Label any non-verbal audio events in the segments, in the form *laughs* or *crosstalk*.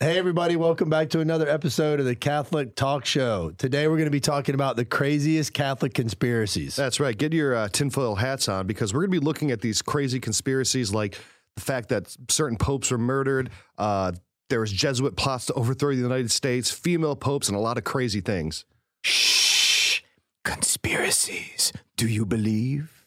Hey, everybody, welcome back to another episode of the Catholic Talk Show. Today, we're going to be talking about the craziest Catholic conspiracies. That's right. Get your uh, tinfoil hats on because we're going to be looking at these crazy conspiracies like the fact that certain popes were murdered, uh, there was Jesuit plots to overthrow the United States, female popes, and a lot of crazy things. Shh. Conspiracies. Do you believe?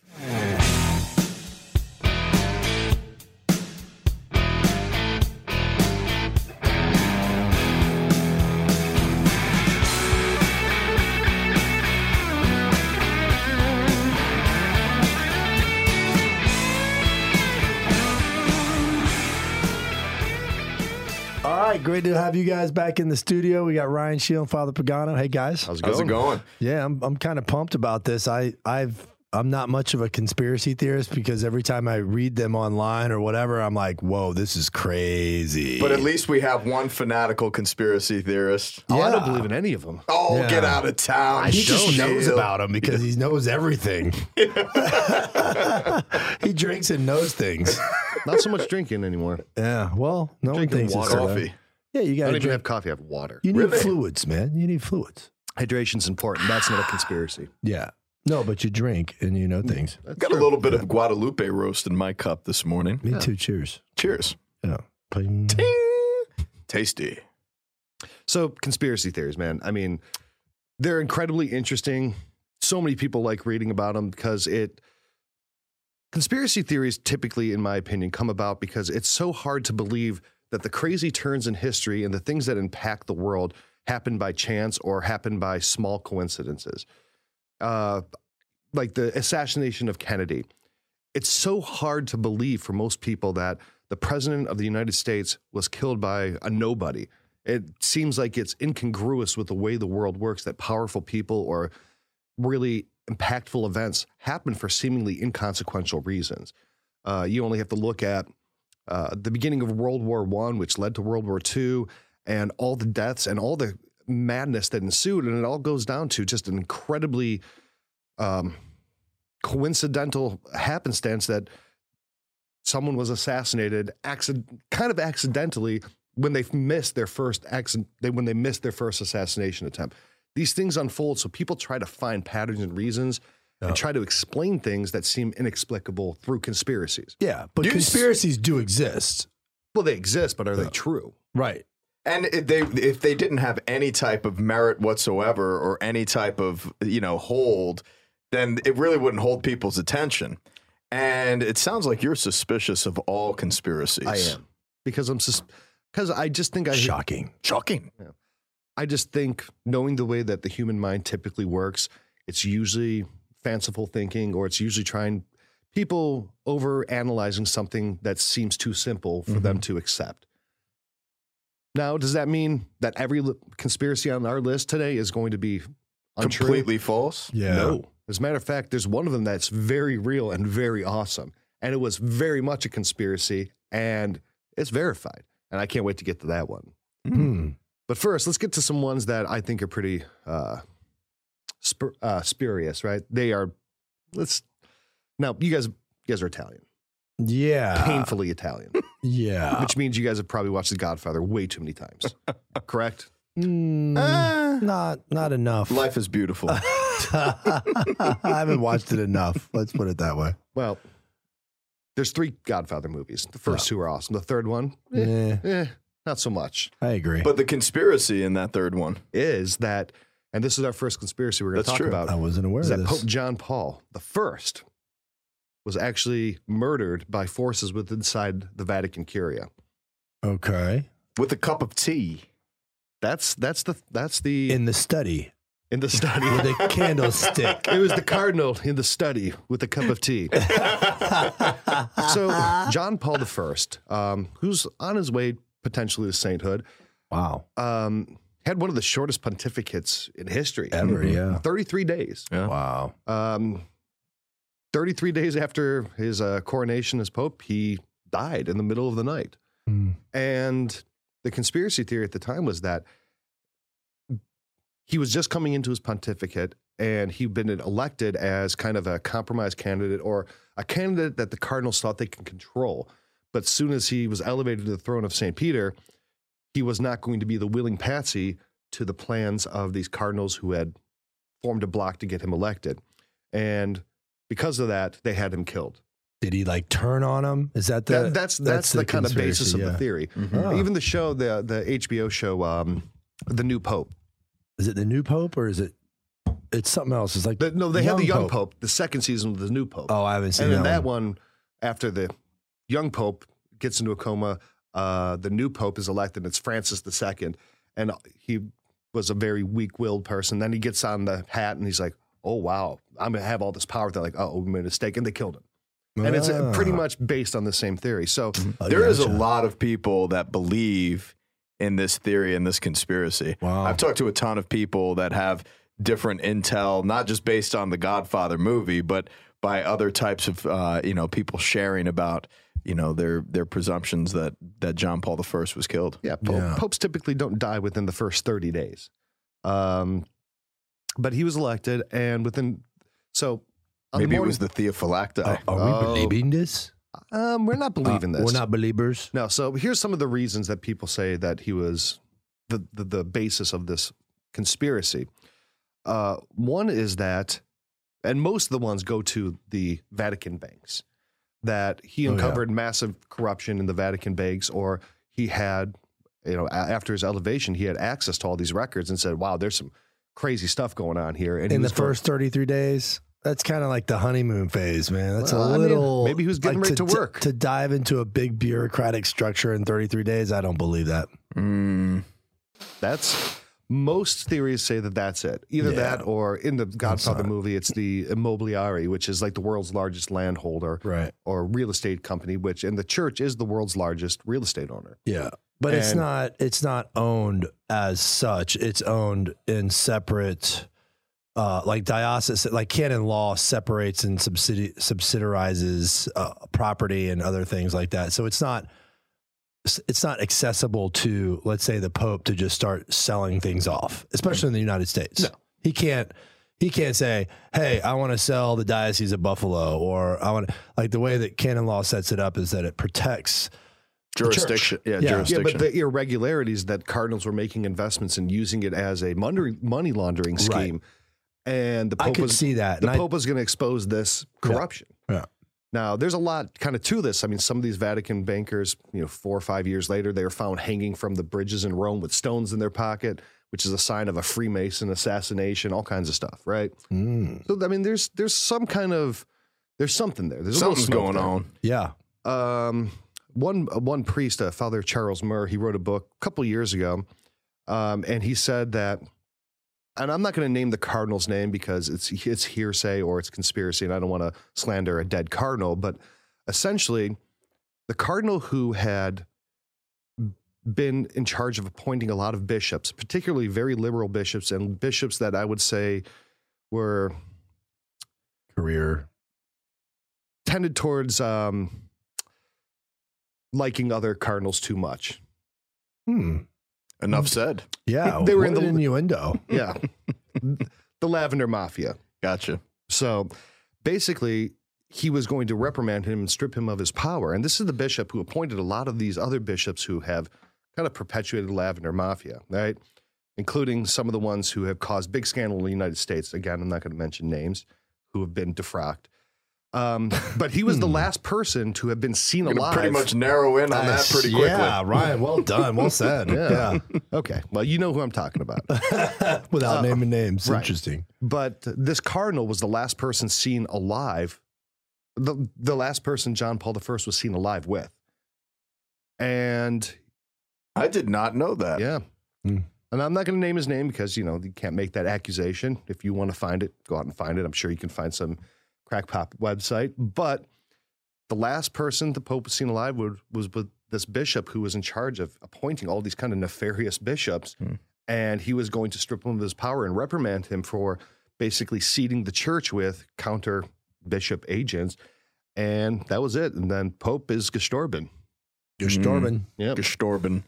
Great to have you guys back in the studio. We got Ryan Scheel and Father Pagano. Hey, guys. How's it How's going? it going? Yeah, I'm I'm kind of pumped about this. I I've I'm not much of a conspiracy theorist because every time I read them online or whatever, I'm like, whoa, this is crazy. But at least we have one fanatical conspiracy theorist. Oh, I don't believe in any of them. Oh, Yeah. get out of town. he just Don't knows about them because he knows everything. *laughs* he drinks and knows things. Not so much drinking anymore. Yeah, well, no one Drinking thinks water. so. Coffee. Yeah, you I got don't to even have coffee. I have water. You need Really? fluids, man. You need fluids. Hydration's important. That's not a conspiracy. *gasps* Yeah. No, but you drink and you know mm, things. That's Got a little bit of Guadalupe roast in my cup this morning. Me too. Cheers. Cheers. Yeah. Ping. Tasty. So, conspiracy theories, man. I mean, they're incredibly interesting. So many people like reading about them because it. Conspiracy theories typically, in my opinion, come about because it's so hard to believe that the crazy turns in history and the things that impact the world happen by chance or happen by small coincidences. Uh, like the assassination of Kennedy. It's so hard to believe for most people that the president of the United States was killed by a nobody. It seems like it's incongruous with the way the world works that powerful people or really impactful events happen for seemingly inconsequential reasons. Uh, you only have to look at uh, the beginning of World War One, which led to World War Two, and all the deaths and all the madness that ensued, and it all goes down to just an incredibly um, coincidental happenstance that someone was assassinated accident, kind of accidentally when they missed their first accident, when they missed their first assassination attempt. These things unfold, so people try to find patterns and reasons. And try to explain things that seem inexplicable through conspiracies. Yeah, but Do you s- conspiracies do exist. Well, they exist, but are Yeah. they true? Right. And if they if they didn't have any type of merit whatsoever or any type of you know hold, then it really wouldn't hold people's attention. And it sounds like you're suspicious of all conspiracies. I am because I'm because I just think I Shocking. Shocking. I just think knowing the way that the human mind typically works, it's usually fanciful thinking or it's usually trying people over analyzing something that seems too simple for them to accept. Now, does that mean that every li- conspiracy on our list today is going to be untrue? Completely false. Yeah. No. As a matter of fact, there's one of them that's very real and very awesome. And it was very much a conspiracy and it's verified. And I can't wait to get to that one. Hmm. But first, let's get to some ones that I think are pretty uh, spur, uh, spurious, right? They are. Let's now. You guys, you guys are Italian, Yeah. painfully Italian, Yeah. which means you guys have probably watched The Godfather way too many times. *laughs* Correct? Mm, Ah, not not enough. life is beautiful. *laughs* I haven't watched it enough. Let's put it that way. Well, there's three Godfather movies. The first two are awesome. The third one, eh, Yeah, eh, not so much. I agree. but the conspiracy in that third one. Is that, and this is our first conspiracy we're going to talk true. about. I wasn't aware is of that this. Pope John Paul the first was actually murdered by forces within inside the Vatican Curia. okay. With a cup of tea. That's that's the that's the in, In the study In the study. with a candlestick. *laughs* it was the cardinal in the study with a cup of tea. *laughs* So John Paul the First, um, who's on his way potentially to sainthood, wow. um, had one of the shortest pontificates in history. Ever, yeah. Thirty-three days. Yeah. Wow. Um, 33 days after his uh, coronation as Pope, he died in the middle of the night. Hmm. And the conspiracy theory at the time was that he was just coming into his pontificate and he'd been elected as kind of a compromise candidate or a candidate that the cardinals thought they can control. But as soon as he was elevated to the throne of St. Peter, he was not going to be the willing patsy to the plans of these cardinals who had formed a block to get him elected. And because of that, they had him killed. Did he like turn on him? Is that the That- that's that's, the, kind of basis conspiracy, of yeah. the theory. Oh. Even the show, the the HBO show, um, the new Pope. Is it the new pope or is it? It's something else. It's like The, no, they had the young Pope. The second season of the new Pope. Oh, I haven't seen that. and then that, that one. one. after the young Pope gets into a coma, uh, the new Pope is elected. It's Francis II, and he was a very weak-willed person. Then he gets on the hat and he's like, "Oh wow, I'm gonna have all this power." They're like, "Oh, we made a mistake," and they killed him. And it's uh, pretty Ah. much based on the same theory. So I There is a lot of people that believe in this theory and this conspiracy. Wow. I've talked to a ton of people that have different intel, not just based on the Godfather movie, but by other types of uh, you know people sharing about you know their their presumptions that that John Paul I was killed. Yeah, Pope, Yeah. popes typically don't die within the first 30 days. Um, but he was elected, and within, so on Maybe the it was the Theophylacti. Are, are we Oh. believing this? um, we're not believing Uh, this. We're not believers. No, so here's some of the reasons that people say that he was the, the, the basis of this conspiracy. Uh, one is that, and most of the ones go to the Vatican banks, that he Oh, yeah. uncovered massive corruption in the Vatican banks, or he had, you know, a- after his elevation, he had access to all these records and said, wow, there's some crazy stuff going on here. And he In the was going- first 33 days, that's kind of like the honeymoon phase, man. That's Well, a I mean, little. maybe he was getting ready to work. To, dive into a big bureaucratic structure in 33 days, I don't believe that. Mm. That's most theories say that that's it. Either Yeah. that or in the Godfather movie, it's the Immobiliare, which is like the world's largest landholder Right. or real estate company, which and the church is the world's largest real estate owner. Yeah. But it's not it's not owned as such. It's owned in separate uh, like diocese, like canon law separates and subsidi- subsidiarizes uh, property and other things like that. So it's not it's not accessible to let's say the pope to just start selling things off, especially in the United States. No. He can't he can't say, "Hey, I want to sell the diocese of Buffalo," or "I want like the way that canon law sets it up is that it protects Jurisdiction. Yeah, Yeah. Yeah, jurisdiction. but the irregularities that cardinals were making investments and using it as a money money laundering Right. scheme, and the I Pope could was see that. the and I- Pope was going to expose this corruption. Yeah. Now, there's a lot kind of to this. I mean, some of these Vatican bankers, you know, four or five years later, they were found hanging from the bridges in Rome with stones in their pocket, which is a sign of a Freemason assassination, all kinds of stuff, right? Mm, So, I mean, there's there's some kind of there's something there. There's a little Something's going there. on. yeah. Um, one one priest, uh, Father Charles Murr, he wrote a book a couple years ago, um, and he said that, and I'm not going to name the cardinal's name because it's it's hearsay or it's conspiracy, and I don't want to slander a dead cardinal, but essentially, the cardinal who had been in charge of appointing a lot of bishops, particularly very liberal bishops and bishops that I would say were Career. tended towards um, liking other cardinals too much. Hmm. Enough said. Yeah. They were in the- innuendo. *laughs* Yeah. the Lavender Mafia. Gotcha. So basically, he was going to reprimand him and strip him of his power. And this is the bishop who appointed a lot of these other bishops who have kind of perpetuated the Lavender Mafia, right? Including some of the ones who have caused big scandal in the United States. Again, I'm not going to mention names who have been defrocked. Um, but he was the last person to have been seen alive. pretty much narrow in on that pretty quickly. Yeah, *laughs* Ryan. Well done. Well said. yeah. Okay. Well, you know who I'm talking about. *laughs* Without naming names. right. Interesting. but this cardinal was the last person seen alive the, the last person john paul i was seen alive with and I did not know that. yeah Hmm. and i'm not going to name his name because you know you can't make that accusation if you want to find it go out and find it i'm sure you can find some crackpot website but the last person the pope was seen alive with, was with this bishop who was in charge of appointing all these kind of nefarious bishops Hmm. and he was going to strip him of his power and reprimand him for basically seeding the church with counter bishop agents and that was it and then pope is gestorben You're Mm. storming. yep Gestorben.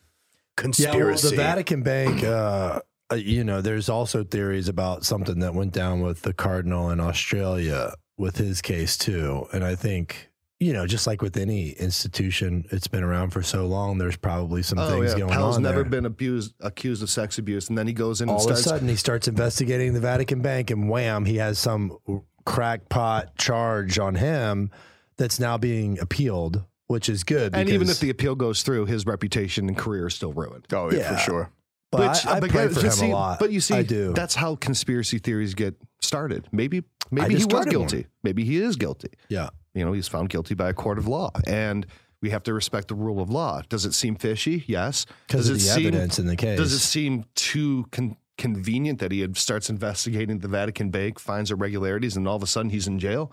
Yeah, well, the Vatican Bank, uh, uh, you know, there's also theories about something that went down with the cardinal in Australia with his case too. And I think you know, just like with any institution, it's been around for so long. There's probably some Oh things yeah, going Powell's on never there. been abused, accused of sex abuse, and then he goes in All and of a sudden, he starts investigating the Vatican Bank, and wham, he has some crackpot charge on him that's now being appealed, which is good. and even if the appeal goes through, his reputation and career is still ruined. Oh, yeah, Yeah. for sure. But I, I but pray for him see- a lot. But you see, I do. that's how conspiracy theories get started. Maybe, maybe he was started one. guilty. Maybe he is guilty. yeah. You know, he's found guilty by a court of law, and we have to respect the rule of law. Does it seem fishy? Yes. Because Does of it the seem- evidence in the case. Does it seem too con- convenient that he starts investigating the Vatican Bank, finds irregularities, and all of a sudden he's in jail?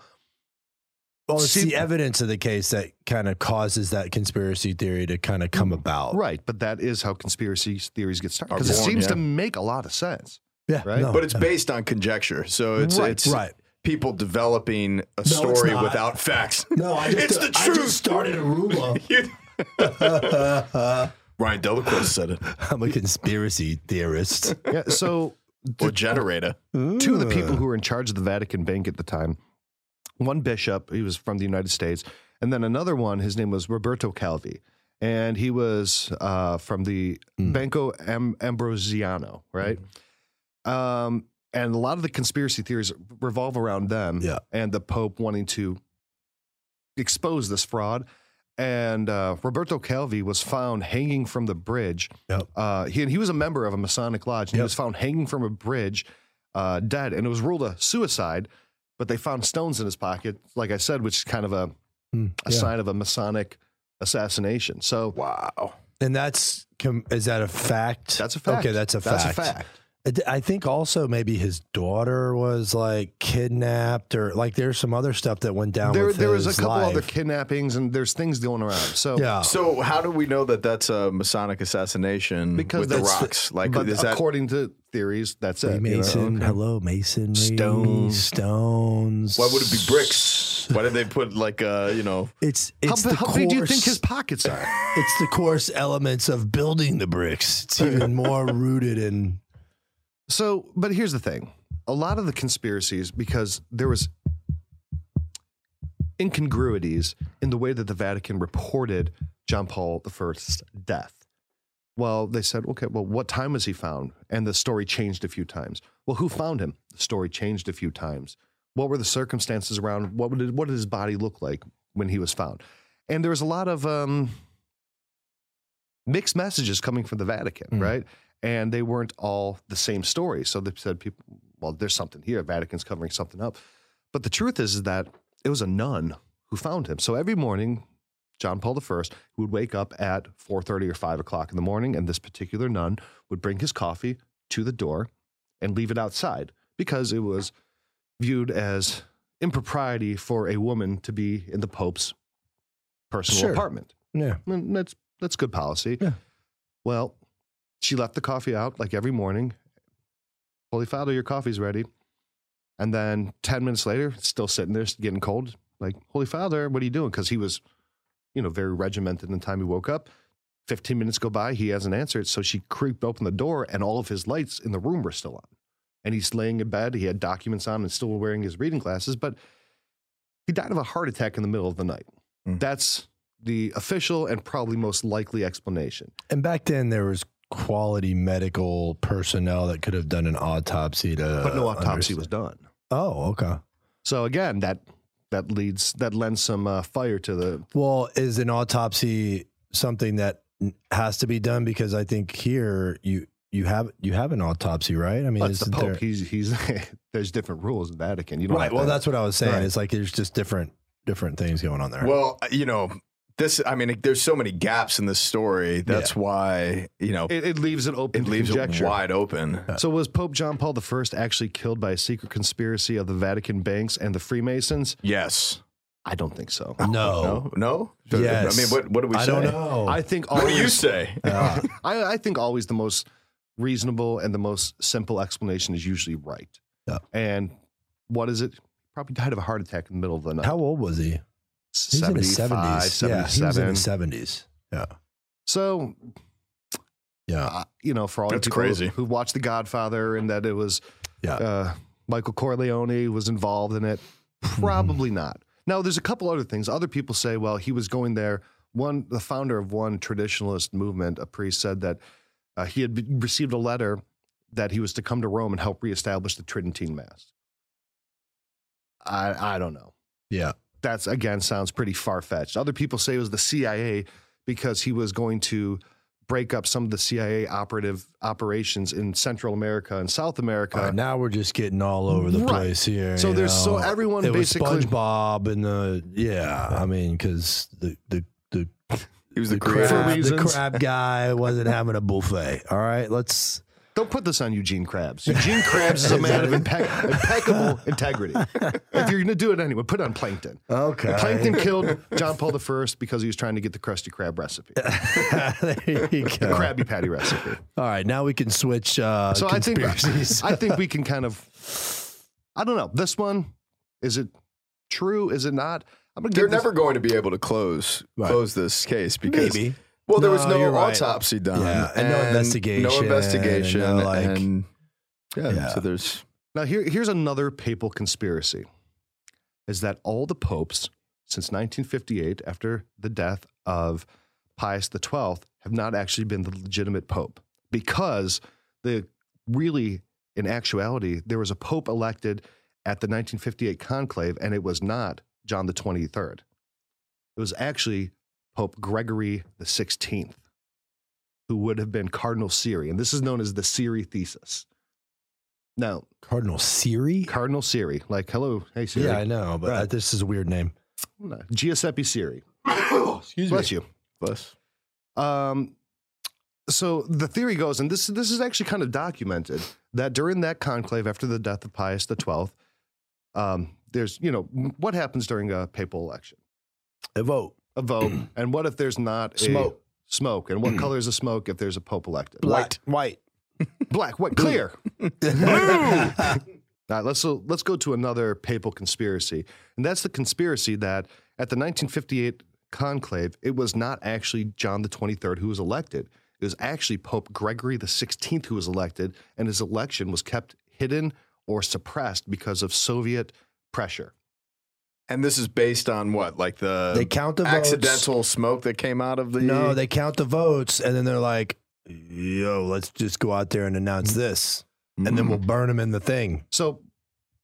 Well, it's see- the evidence of the case that kind of causes that conspiracy theory to kind of come mm, about. Right, but that is how conspiracy theories get started because it seems yeah. to make a lot of sense. Yeah. Right? no, But it's yeah. based on conjecture. So it's Right, it's right. people developing a it's story without facts. *laughs* No, I just, It's the I truth. just started a rumor. *laughs* *laughs* Ryan DellaCrosse said it. I'm a conspiracy theorist. Yeah, so Or generator. two of the people who were in charge of the Vatican Bank at the time, one bishop, he was from the United States, and then another one, his name was Roberto Calvi, and he was uh, from the Mm. Banco Am- Ambrosiano, right? Um, and a lot of the conspiracy theories revolve around them Yeah. and the Pope wanting to expose this fraud. And uh, Roberto Calvi was found hanging from the bridge. Yep. Uh, he, he was a member of a Masonic lodge, and he was found hanging from a bridge, uh, dead. And it was ruled a suicide, but they found stones in his pocket, like I said, which is kind of a, Mm, a yeah. sign of a Masonic assassination. So Wow. And that's com- is that a fact? that's a fact. Okay, that's a That's fact. a fact. I d- I think also maybe his daughter was like kidnapped or like there's some other stuff that went down. There, with there was a couple life. other kidnappings, and there's things going around. So Yeah. So how do we know that that's a Masonic assassination Because with the rocks? like, but is that according to theories, that's it. you know? Mason, hello, Masonry, Stone. stones. why would it be bricks? Why did they put like uh, you know? It's How, it's bi- the how course. big do you think his pockets are? *laughs* it's the course elements of building the bricks. It's even more rooted in. So, but here's the thing: a lot of the conspiracies, because there was incongruities in the way that the Vatican reported John Paul I's death. Well, they said, okay, well, what time was he found? And the story changed a few times. Well, who found him? The story changed a few times. What were the circumstances around? What did what did his body look like when he was found? And there was a lot of um, mixed messages coming from the Vatican, Mm. right? And they weren't all the same story. So they said, people, well, there's something here. Vatican's covering something up. But the truth is, is that it was a nun who found him. So every morning, John Paul I would wake up at 4.30 or 5 o'clock in the morning, and this particular nun would bring his coffee to the door and leave it outside because it was viewed as impropriety for a woman to be in the Pope's personal Sure. apartment. Yeah. And that's that's good policy. Yeah. Well, she left the coffee out like every morning. Holy Father, your coffee's ready. And then 10 minutes later, still sitting there, getting cold. Like, Holy Father, what are you doing? Because he was, you know, very regimented in the time he woke up. 15 minutes go by, he hasn't answered. So she creeped open the door, and all of his lights in the room were still on. And he's laying in bed. He had documents on and still wearing his reading glasses, but he died of a heart attack in the middle of the night. Mm. That's the official and probably most likely explanation. And back then there was quality medical personnel that could have done an autopsy to. But no autopsy understand- was done. Oh, okay. So again, that that leads that lends some uh, fire to the Well, is an autopsy something that has to be done? Because I think here you you have you have an autopsy, right? I mean, but it's the Pope. there- He's he's *laughs* there's different rules in Vatican. You don't right. Well, to- that's what I was saying. Right. It's like there's just different different things going on there. Well, you know, this. I mean, there's so many gaps in this story. That's why you know it, it leaves it open. it leaves conjecture. it wide open. So was Pope John Paul I actually killed by a secret conspiracy of the Vatican banks and the Freemasons? Yes. I don't think so. no, No. No. So, Yes. I mean, what what do we I say? don't know. I think What do you say? Yeah. I, I think always the most reasonable and the most simple explanation is usually right. Yeah. And what is it? Probably died of a heart attack in the middle of the night. How old was he? He's in his 75, seventies. Yeah, he was in 77. his seventies. Yeah, So, yeah, uh, you know, for all That's the people crazy. who watched The Godfather and that it was yeah. uh, Michael Corleone was involved in it, Mm-hmm. probably not. Now, there's a couple other things. Other people say, well, he was going there. One, the founder of one traditionalist movement, a priest, said that uh, he had be- received a letter that he was to come to Rome and help reestablish the Tridentine Mass. I I don't know. Yeah. That's again sounds pretty far fetched. Other people say it was the CIA because he was going to break up some of the CIA operative operations in Central America and South America. All right, now we're just getting all over the Right. place here. So you there's- so everyone it basically- was SpongeBob and the yeah. I mean, because the the the He was the, the creator. crab, the reasons. crab guy wasn't having a buffet. All right, let's. Don't put this on Eugene Krabs. Eugene Krabs is a man of *laughs* impec- impeccable integrity. If you're going to do it anyway, put it on Plankton. Okay. Plankton killed John Paul I because he was trying to get the Krusty Krab recipe, *laughs* there you go. the Krabby Patty recipe. All right, now we can switch. Uh, So I think. I think *laughs* we can kind of. I don't know. This one is it true? Is it not? I'm gonna They're never going to be able to close Right. close this case because Maybe. Well, there was No, no you're right. autopsy done, Yeah, and no investigation, no investigation, and no, like- and yeah, Yeah. So there's Now here, here's another papal conspiracy: is that all the popes since 1958, after the death of Pius XII, have not actually been the legitimate pope because the really, in actuality, there was a pope elected at the 1958 conclave, and it was not John the 23rd. It was actually Pope Gregory the 16th, who would have been Cardinal Siri, and this is known as the Siri thesis. Now, Cardinal Siri. Cardinal Siri, like hello, hey Siri, Yeah, I know, but Right. this is a weird name. No, Giuseppe Siri. Excuse me. Bless you. Bless. Um, so the theory goes, and this this is actually kind of documented that during that conclave after the death of Pius XII, um, there's you know what happens during a papal election, A vote. A vote, *clears throat* and what if there's not a Smoke. smoke, and what color is the smoke if there's a pope elected? White. White. *laughs* black, white, clear. *laughs* All right, let's so let's go to another papal conspiracy, and that's the conspiracy that at the 1958 conclave, it was not actually John the 23rd who was elected. It was actually Pope Gregory the 16th who was elected, and his election was kept hidden or suppressed because of Soviet pressure. And this is based on what, like the They count the votes. accidental smoke that came out of the No, they count the votes, and then they're like, "Yo, let's just go out there and announce this, and then we'll burn them in the thing." So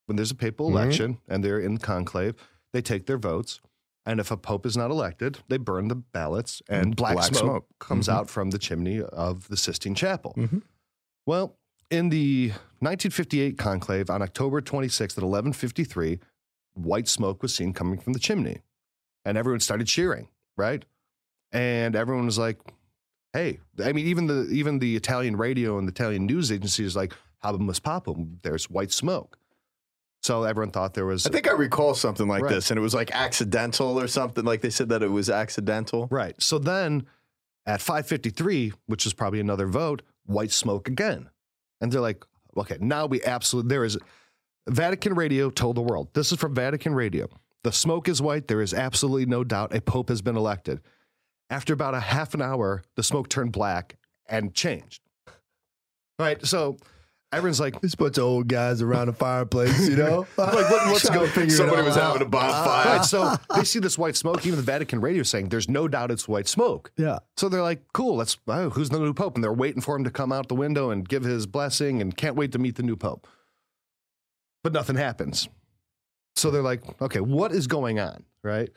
when there's a papal Mhm. election and they're in conclave, they take their votes. And if a pope is not elected, they burn the ballots and black, Black smoke, smoke. comes Mhm. out from the chimney of the Sistine Chapel. Mhm. Well, in the 1958 conclave on October 26th at 1153, white smoke was seen coming from the chimney. And everyone started cheering, right? And everyone was like, hey, I mean, even the even the Italian radio and the Italian news agency is like, habemus papum, there's white smoke. So everyone thought there was I think I recall something like Right. this, and it was like accidental or something. Like they said that it was accidental. right. So then at 553, which is probably another vote, white smoke again. And they're like, okay, now we absolutely there is Vatican Radio told the world. This is from Vatican Radio. The smoke is white. There is absolutely no doubt a pope has been elected. After about a half an hour, the smoke turned black and changed. Right. So everyone's like, This bunch of old guys around a fireplace, you know. *laughs* like what, let's go to figure it Somebody was out. having a bonfire. Ah. Right, so they see this white smoke. Even the Vatican radio is saying there's no doubt it's white smoke. Yeah. So they're like, cool, let's, oh, who's the new pope? And they're waiting for him to come out the window and give his blessing and can't wait to meet the new pope. But nothing happens. So they're like, okay, what is going on? Right.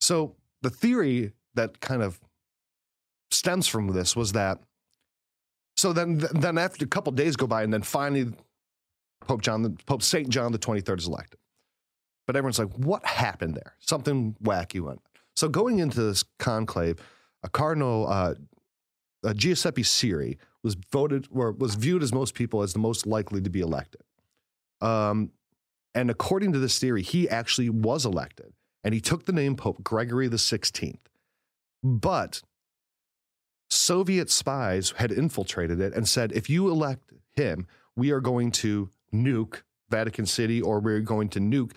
So the theory that kind of stems from this was that, so then, then after a couple days go by, and then finally Pope John, Pope Saint John the 23rd is elected. But everyone's like, what happened there? Something wacky went. So going into this conclave, a cardinal, uh, uh, Giuseppe Siri, was voted or was viewed as most people as the most likely to be elected. Um, and according to this theory, he actually was elected, and he took the name Pope Gregory the 16th. But Soviet spies had infiltrated it and said, if you elect him, we are going to nuke Vatican City or we're going to nuke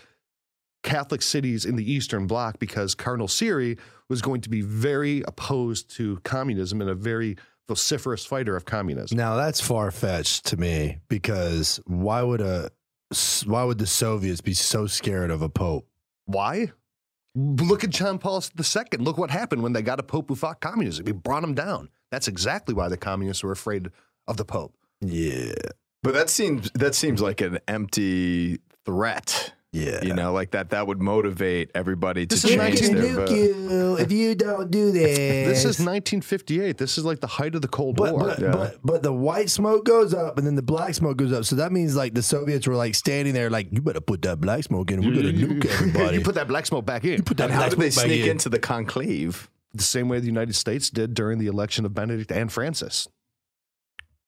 Catholic cities in the Eastern Bloc because Cardinal Siri was going to be very opposed to communism and a very vociferous fighter of communism. Now that's far fetched to me because why would a why would the Soviets be so scared of a pope? Why? Look at John Paul II. Look what happened when they got a pope who fought communism. He brought him down. That's exactly why the communists were afraid of the pope. Yeah. But that seems that seems like an empty threat. Yeah. You know, like that that would motivate everybody to This change 19 their vote. you if you don't do this. This is 1958. This is like the height of the Cold But, War. but, Yeah. but but the white smoke goes up and then the black smoke goes up. So that means like the Soviets were like standing there like you better put that black smoke in. We're gonna nuke everybody. you put that black smoke back in. You Put that And how black did they sneak in. into the conclave? the same way the United States did during the election of Benedict and Francis.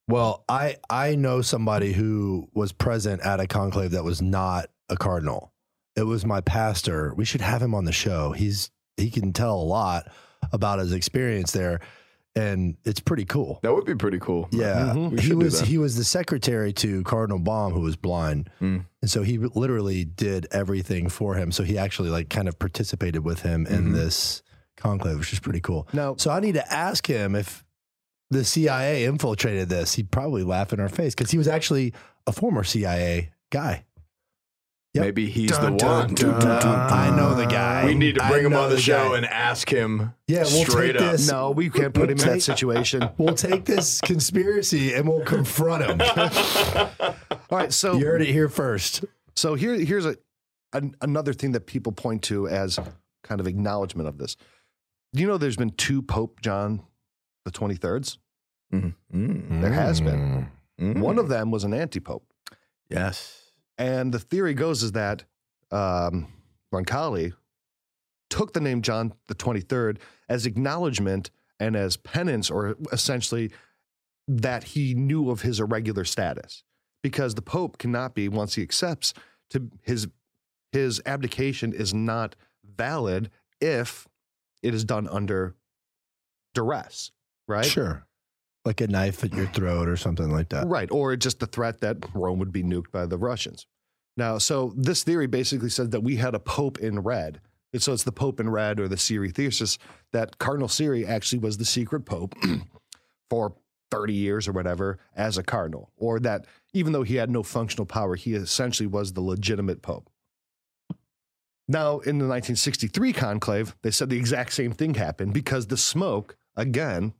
Well, I I know somebody who was present at a conclave that was not a cardinal. It was my pastor. We should have him on the show. He's he can tell a lot about his experience there, and it's pretty cool. That would be pretty cool. Yeah, Mhm. He was he was the secretary to Cardinal Baum, who was blind, Mm. and so he literally did everything for him. So he actually like kind of participated with him in Mhm. this conclave, which is pretty cool. Now, So I need to ask him if the CIA infiltrated this. He'd probably laugh in our face because he was actually a former CIA guy. Yep. Maybe he's Dun, the dun, one. dun, dun, dun. I know the guy. We need to I bring him on the, show guy. and ask him Yeah, we'll straight take up. this. no, we can't put him in that situation. *laughs* We'll take this conspiracy and we'll confront him. *laughs* All right, so You heard it here first. So here, here's a, an, another thing that people point to as kind of acknowledgement of this. Do you know there's been two Pope John the 23rds? Mm. Mm. There has been. Mm. One of them was an anti-pope. yes. And the theory goes is that um, Roncalli took the name John the 23rd as acknowledgement and as penance, or essentially that he knew of his irregular status. Because the Pope cannot be, once he accepts, to his his abdication is not valid if it is done under duress, right? Sure. Like a knife at your throat or something like that. Right. Or just the threat that Rome would be nuked by the Russians. Now, so this theory basically says that we had a pope in red. And so it's the pope in red or the Siri thesis that Cardinal Siri actually was the secret pope *clears throat* for 30 years or whatever as a cardinal, or that even though he had no functional power, he essentially was the legitimate pope. Now, in the 1963 conclave, they said the exact same thing happened because the smoke, again,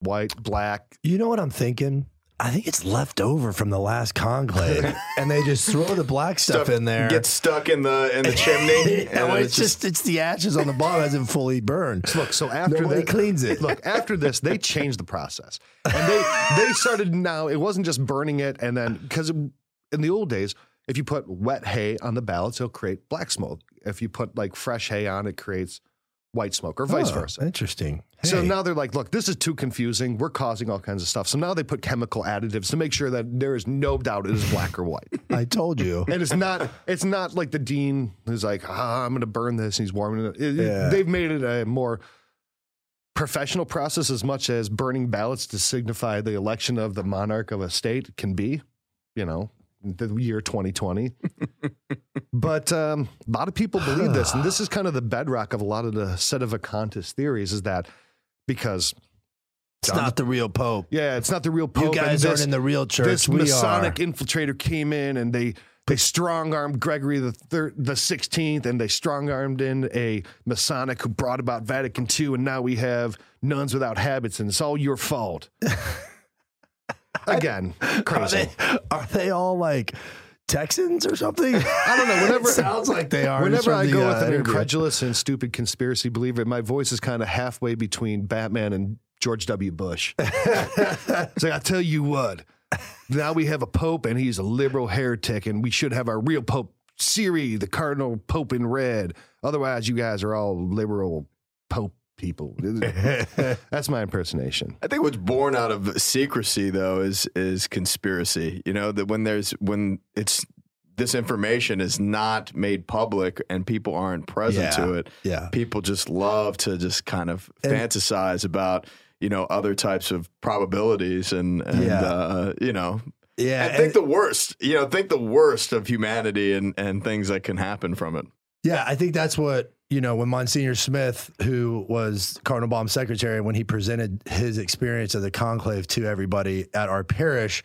white, black, You know what I'm thinking? I think it's left over from the last conclave, *laughs* and they just throw the black stuff, in there. Gets stuck in the in the chimney. *laughs* and well, it's just it's the ashes on the bottom hasn't fully burned. *laughs* Look, so after Nobody that, cleans it. Look, after this, they changed the process, and they they started now. It wasn't just burning it, and then because in the old days, if you put wet hay on the ballots, it'll create black smoke. If you put like fresh hay on, it creates white smoke, or vice Oh, versa. Interesting. So now they're like, look, this is too confusing. We're causing all kinds of stuff. So now they put chemical additives to make sure that there is no doubt it is black or white. *laughs* I told you. And it's not it's not like the dean who's like, ah, I'm going to burn this, and he's warming it. It- it- Yeah. They've made it a more professional process as much as burning ballots to signify the election of the monarch of a state can be. You know, the year 2020. *laughs* but um, a lot of people believe this, and this is kind of the bedrock of a lot of the sedevacantist theories. Is that because It's not the real Pope. yeah, it's not the real pope. You guys this- aren't in the real church. this we Masonic are. infiltrator came in and they they strong armed Gregory the third, the sixteenth, and they strong armed in a Masonic who brought about Vatican II, and now we have nuns without habits, and it's all your fault. *laughs* Again, Are they, are they all like Texans or something? I don't know. *laughs* Whenever It sounds like they are. Whenever I the, go uh, with an interview. incredulous and stupid conspiracy believer, my voice is kind of halfway between Batman and George W. Bush. *laughs* it's like, I tell you what, now we have a pope and he's a liberal heretic, and we should have our real pope, Siri, the cardinal pope in red. Otherwise, you guys are all liberal pope people. *laughs* That's my impersonation. I think what's born out of secrecy though is is conspiracy. You know that when there's when it's this information is not made public and people aren't present Yeah. to it, Yeah. people just love to just kind of And- fantasize about you know other types of probabilities and and Yeah. uh, you know Yeah. and think and- the worst. You know, think the worst of humanity and and things that can happen from it. Yeah, I think that's what, you know, when Monsignor Smith, who was Cardinal Baum's secretary, when he presented his experience of the conclave to everybody at our parish,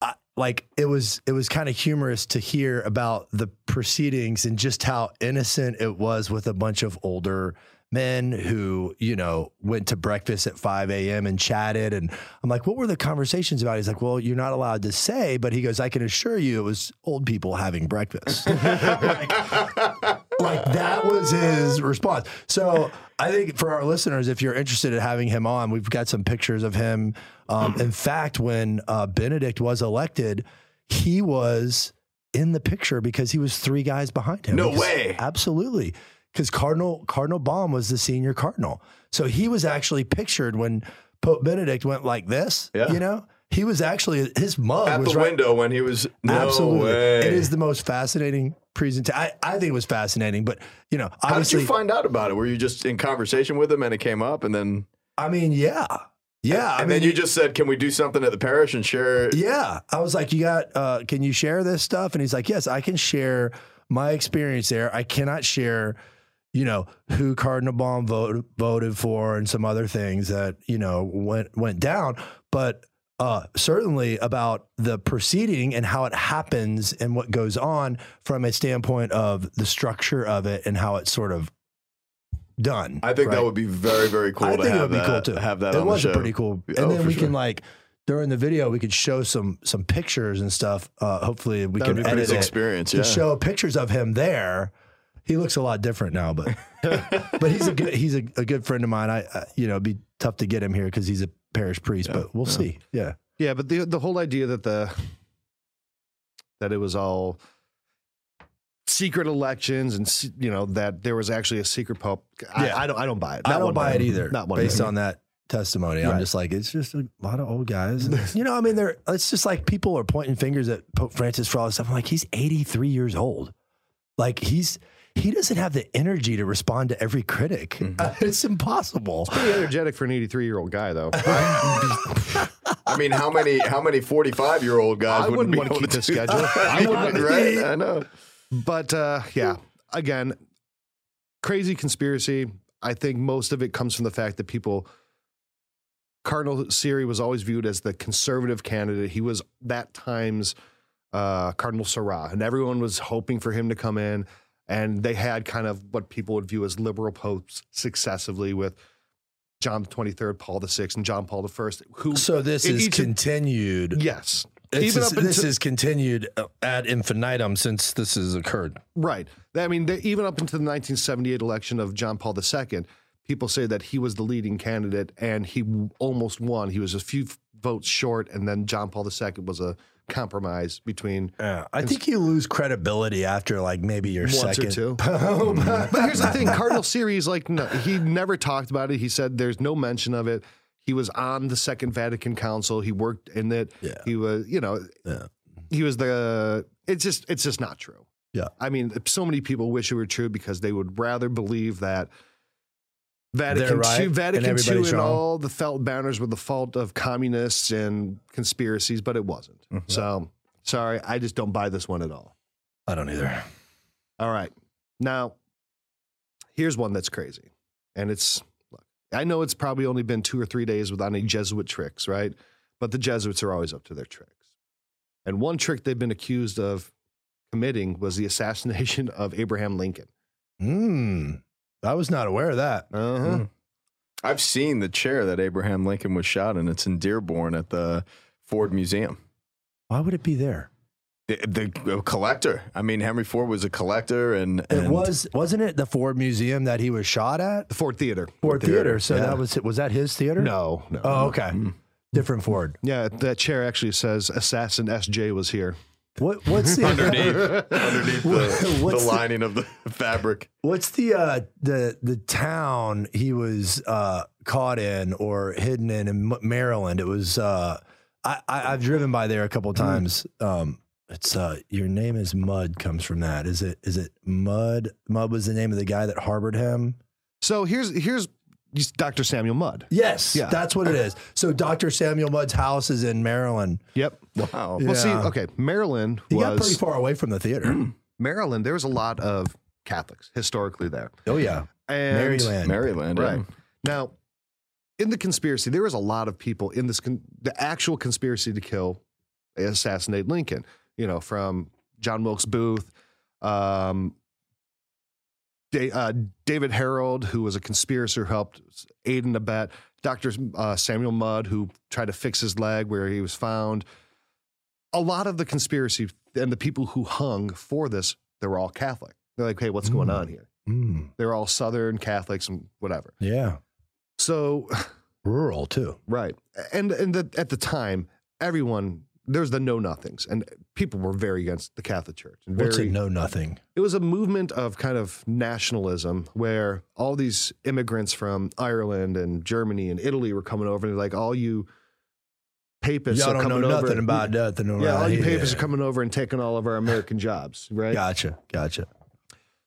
I, like it was it was kind of humorous to hear about the proceedings and just how innocent it was with a bunch of older men who you know went to breakfast at 5 a.m and chatted. And i'm like what were the conversations about? He's like well you're not allowed to say but he goes i can assure you it was old people having breakfast. *laughs* Like, like that was his response so i think for our listeners if you're interested in having him on we've got some pictures of him um, in fact when uh, benedict was elected he was in the picture because he was three guys behind him No Because- way. absolutely because Cardinal Cardinal Baum was the senior cardinal, so he was actually pictured when Pope Benedict went like this. Yeah. You know, he was actually his mug At was the right. window when he was no Absolutely, way. it is the most fascinating presentation. I, I think it was fascinating, but you know, How did you find out about it? Were you just in conversation with him and it came up, and then I mean, yeah, yeah, I and mean, then you just said, "Can we do something at the parish and share?" it?" Yeah. I was like, you got, uh, can you share this stuff? And he's like, yes, I can share my experience there. I cannot share, you know, who Cardinal Baum voted, voted for and some other things that, you know, went, went down. But, uh, certainly about the proceeding and how it happens and what goes on from a standpoint of the structure of it and how it's sort of done. I think that would be very, very cool I to think it would be that. cool too. Have that It was the a show. pretty cool. And Oh, then we sure. can like during the video we could show some some pictures and stuff. Uh, hopefully we That can edit experience. to Yeah. show pictures of him there. He looks a lot different now, but *laughs* *laughs* but he's a good he's a, a good friend of mine. I, I you know it'd be tough to get him here because he's a parish priest, but we'll see. Yeah, Yeah, but the the whole idea that the that it was all secret elections and you know that there was actually a secret pope. I, Yeah. I don't I don't buy it. I don't buy it either. Not one based on that testimony. I'm just like it's just a lot of old guys. *laughs* You know, I mean, they're it's just like people are pointing fingers at Pope Francis for all this stuff. I'm like, he's 83 years old. Like he's he doesn't have the energy to respond to every critic. Mm-hmm. *laughs* it's impossible. Pretty energetic for an 83 year old guy though. *laughs* I mean, how many how many forty five year old guys I wouldn't wouldn't be wanna able keep to this do schedule. that? I wouldn't. *laughs* right? I know. But uh, yeah, again, crazy conspiracy. I think most of it comes from the fact that people. Cardinal Siri was always viewed as the conservative candidate. He was that time's uh, Cardinal Sarah, and everyone was hoping for him to come in. And they had kind of what people would view as liberal popes successively with John the 23rd, Paul the 6th, and John Paul the 1st. Who, So this in is each continued. yes. It's Even just- up this is continued uh, ad infinitum since this has occurred. Right. I mean, they, even up into the 1978 election of John Paul II, people say that he was the leading candidate and he w- almost won. He was a few votes short, and then John Paul II was a compromise between. Yeah, I think you lose credibility after like maybe your Once or second. two. *laughs* Mm-hmm. But here's the thing Cardinal Siri is like, no, he never talked about it. He said there's no mention of it. He was on the Second Vatican Council. He worked in it. Yeah. He was, you know, Yeah. he was the. It's just, it's just not true. Yeah. I mean, so many people wish it were true because they would rather believe that Vatican right II, and Vatican II, everybody's and all the felt banners were the fault of communists and conspiracies, but it wasn't. Mm-hmm. So sorry, I just don't buy this one at all. I don't either. All right. Now, here's one that's crazy. And it's, look, I know it's probably only been two or three days without any Jesuit tricks, right? But the Jesuits are always up to their tricks. And one trick they've been accused of committing was the assassination *laughs* of Abraham Lincoln. Hmm. I was not aware of that. Uh-huh. Mm. I've seen the chair that Abraham Lincoln was shot in. It's in Dearborn at the Ford Museum. Why would it be there? The, the collector. I mean, Henry Ford was a collector, and, It was wasn't it the Ford Museum that he was shot at? The Ford Theater. Ford Theater. Theater, So yeah. that was was that his theater? No, no. Oh, okay. Mm. Different Ford. Yeah, that chair actually says Assassin SJ was here. What what's the underneath, *laughs* underneath the, What's the the- lining of the *laughs* fabric. What's the uh, the the town he was uh, caught in or hidden in in Maryland? It was uh, I, I I've driven by there a couple times. Um, it's uh, your name is Mud comes from that. Is it is it Mud? Mudd was the name of the guy that harbored him. So here's here's Dr. Samuel Mudd. Yes, Yeah. that's what it is. So Dr. Samuel Mudd's house is in Maryland. Yep. Wow. Well, see, okay, Maryland He got pretty far away from the theater. *clears throat* Maryland. There was a lot of Catholics historically there, oh yeah, and Maryland. Maryland. Right Yeah. now, in the conspiracy, there was a lot of people in this con- the actual conspiracy to kill assassinate Lincoln. You know, from John Wilkes Booth, um, Da- uh, David Herold, who was a conspirator, who helped aid and abet. Dr. Uh, Samuel Mudd, who tried to fix his leg where he was found. A lot of the conspiracy and the people who hung for this, they were all Catholic. They're like, hey, what's going Mm. on here? Mm, They're all Southern Catholics and whatever. yeah. So, *sighs* Rural too. right. And, and the, at the time, everyone, there's the know nothings, and people were very against the Catholic Church. And What's very, a know nothing? it was a movement of kind of nationalism where all these immigrants from Ireland and Germany and Italy were coming over and they're like, all you papists Y'all are don't know coming over. nothing about nothing. yeah, all you papists are coming over and taking all of our American jobs, right? Gotcha. Gotcha.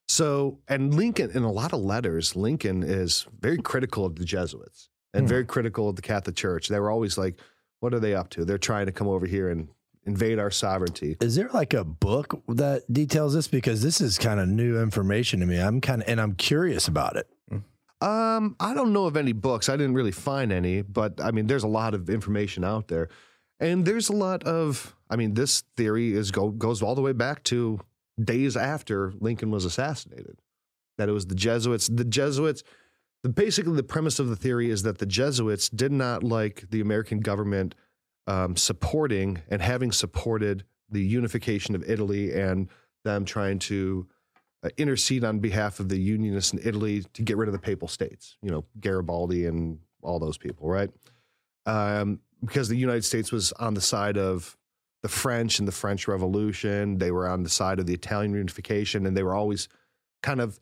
So, and Lincoln, in a lot of letters, Lincoln is very critical of the Jesuits and Hmm. very critical of the Catholic Church. They were always like, what are they up to? They're trying to come over here and invade our sovereignty. Is there like a book that details this? Because this is kind of new information to me. I'm kind of, and I'm curious about it. Um, I don't know of any books. I didn't really find any, but I mean, there's a lot of information out there, and there's a lot of. I mean, this theory is go goes all the way back to days after Lincoln was assassinated. That it was the Jesuits. The Jesuits. The, basically, the premise of the theory is that the Jesuits did not like the American government um, supporting and having supported the unification of Italy and them trying to uh, intercede on behalf of the Unionists in Italy to get rid of the Papal States. You know, Garibaldi and all those people, right? Um, because the United States was on the side of the French and the French Revolution. They were on the side of the Italian unification, and they were always kind of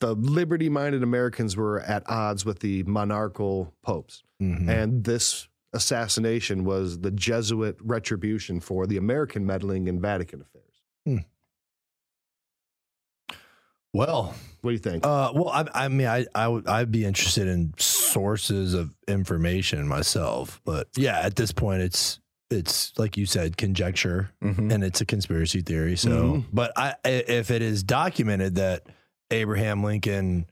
the liberty minded Americans were at odds with the monarchical popes. Mhm. And this assassination was the Jesuit retribution for the American meddling in Vatican affairs. well, What do you think? uh, well, I, I mean, I, I would, I'd be interested in sources of information myself, but yeah, at this point, it's, it's like you said, conjecture, Mhm. and it's a conspiracy theory. So, Mhm. but I, i- if it is documented that Abraham Lincoln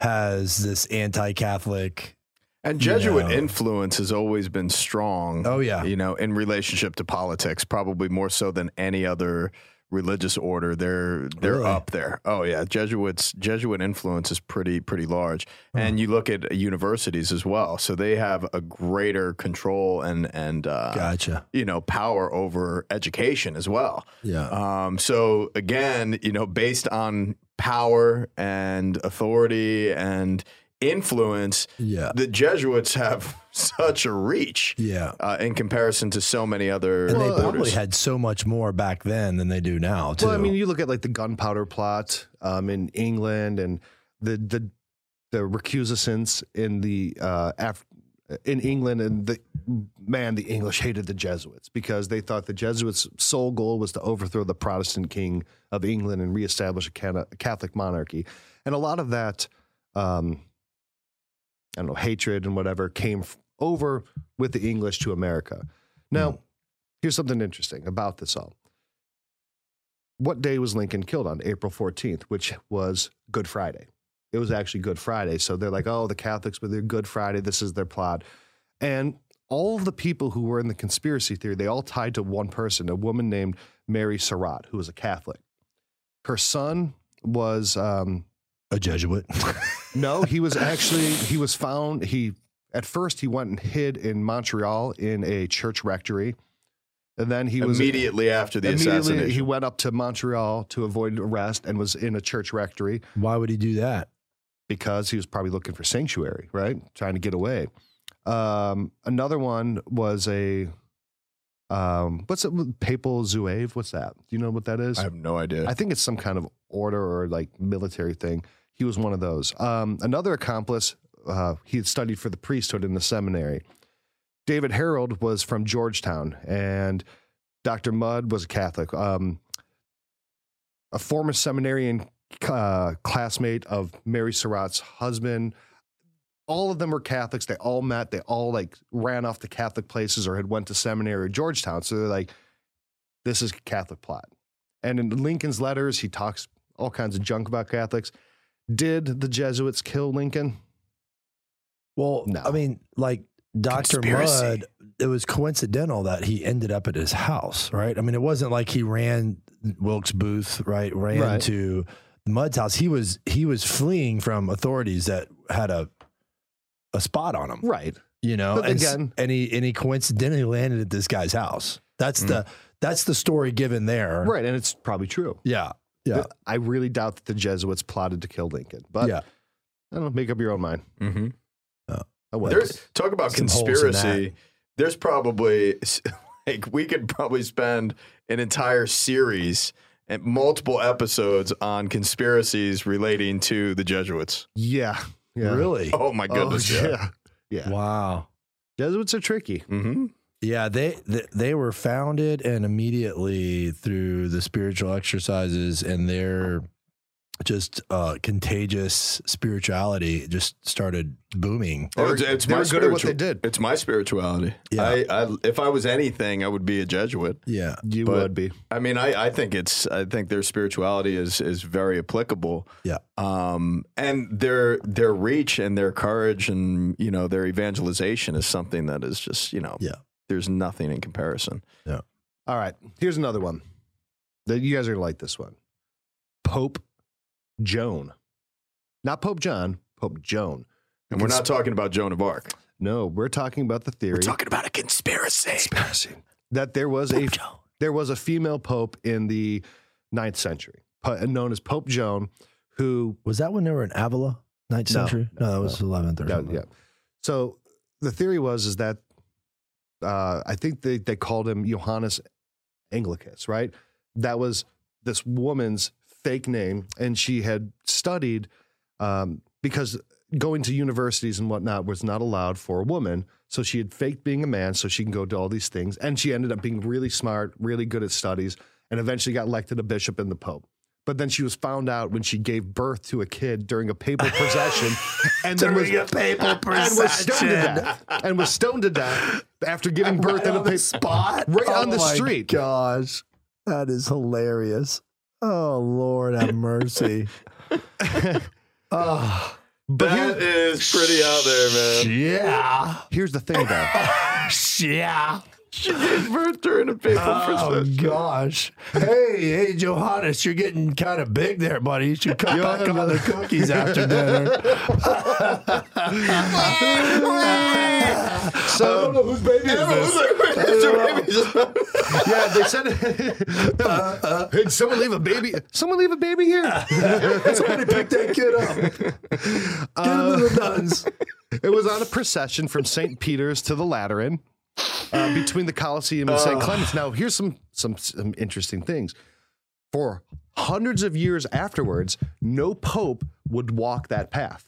has this anti-Catholic, And Jesuit influence has always been strong. oh yeah, you know, in relationship to politics, probably more so than any other religious order. They're they're Really? up there. Oh yeah, Jesuits Jesuit influence is pretty pretty large. And you look at universities as well, so they have a greater control and and uh, gotcha, you know power over education as well. yeah, Um, so again, you know, based on power and authority and influence, yeah, the Jesuits have *laughs* such a reach yeah. uh, in comparison to so many other And they Well, probably had so much more back then than they do now, too. Well, I mean, you look at like the gunpowder plot um, in England and the the the recusants in the uh, Af- in England, and the man, the English hated the Jesuits because they thought the Jesuits' sole goal was to overthrow the Protestant king of England and reestablish a Cana- Catholic monarchy, and a lot of that, um, I don't know, hatred and whatever came f- over with the English to America. Now, here's something interesting about this all what day was Lincoln killed on? April 14th, which was Good Friday. It was actually Good Friday. So they're like, oh, the Catholics with their Good Friday, this is their plot. And all of the people who were in the conspiracy theory, they all tied to one person, a woman named Mary Surratt, who was a Catholic. Her son was um, a Jesuit. *laughs* no, he was actually he was found. He at first he went and hid in Montreal in a church rectory, and then he was immediately after the Immediately, assassination. he went up to Montreal to avoid arrest and was in a church rectory Why would he do that? because he was probably looking for sanctuary, right? Trying to get away. Um, another one was a um, what's it? Papal Zouave? What's that? Do you know what that is? I have no idea. I think it's some kind of order or like military thing. He was one of those. Um, another accomplice, uh, he had studied for the priesthood in the seminary. David Herold was from Georgetown, and Dr. Mudd was a Catholic. Um, a former seminarian uh, classmate of Mary Surratt's husband. All of them were Catholics. They all met. They all like ran off to Catholic places or had went to seminary or Georgetown. So they're like, this is Catholic plot. And in Lincoln's letters, he talks all kinds of junk about Catholics. Did the Jesuits kill Lincoln? Well, No. I mean, like Dr. Conspiracy. Mudd, it was coincidental that he ended up at his house, right? I mean, it wasn't like he ran Wilkes Booth, right? Ran Right. to Mudd's house. He was he was fleeing from authorities that had a a spot on him, Right. you know. And, again- and he and he coincidentally landed at this guy's house. That's mm. the that's the story given there. Right. And it's probably true. Yeah. Yeah. I really doubt that the Jesuits plotted to kill Lincoln. But yeah. I don't know, make up your own mind. Mm-hmm. I will. There's talk about Some conspiracy. There's probably *laughs* like we could probably spend an entire series and multiple episodes on conspiracies relating to the Jesuits. yeah. Yeah. Really? Oh my Oh, goodness! yeah. yeah. Yeah. Wow. Jesuits are tricky. Mm-hmm. Yeah, they, they they were founded and immediately through the spiritual exercises and their just uh, contagious spirituality just started booming. They were- it's, it's they my were good at what they did. It's my spirituality. Yeah. I, I, if I was anything, I would be a Jesuit. Yeah, You But- would be. I mean, I, I think it's I think their spirituality is is very applicable. Yeah. Um, and their their reach and their courage and you know their evangelization is something that is just you know Yeah. There's nothing in comparison. Yeah. All right. Here's another one. That you guys are gonna like this one. Pope Joan. Not Pope John, Pope Joan. And we're not talking about Joan of Arc. No, we're talking about the theory We're talking about a conspiracy. Conspiracy. that there was a there was a female pope in the ninth century, known as Pope Joan, who was that when they were in Avila, ninth No, century? No, that was eleventh or Yeah, something. yeah. So the theory was is that uh, I think they, they called him Johannes Anglicus, right? That was this woman's fake name, and she had studied um, because going to universities and whatnot was not allowed for a woman. So she had faked being a man so she can go to all these things, and she ended up being really smart, really good at studies, and eventually got elected a bishop and the pope. But then she was found out when she gave birth to a kid during a papal *laughs* procession, and then was, a papal and was stoned to death, and was stoned to death after giving birth in a on the pa- spot, right on oh the Oh street. Gosh, that is hilarious. Oh Lord, have mercy. *laughs* oh, But That here- is pretty out there, man. yeah, here's the thing, though. *laughs* yeah. She gave birth during a papal Oh procession. gosh! Hey, hey, Johannes, you're getting kind of big there, buddy. You should cut back on the cookies after dinner. *laughs* So I don't know whose baby is this. *laughs* yeah, they said, Uh, *laughs* "Hey, did someone leave a baby? Someone leave a baby here." Somebody pick that kid up. Get him to the nuns. It was on a procession from St. Peter's to the Lateran uh, between the Colosseum and St. Clements. Now, here's some, some some interesting things. For hundreds of years afterwards, no pope would walk that path.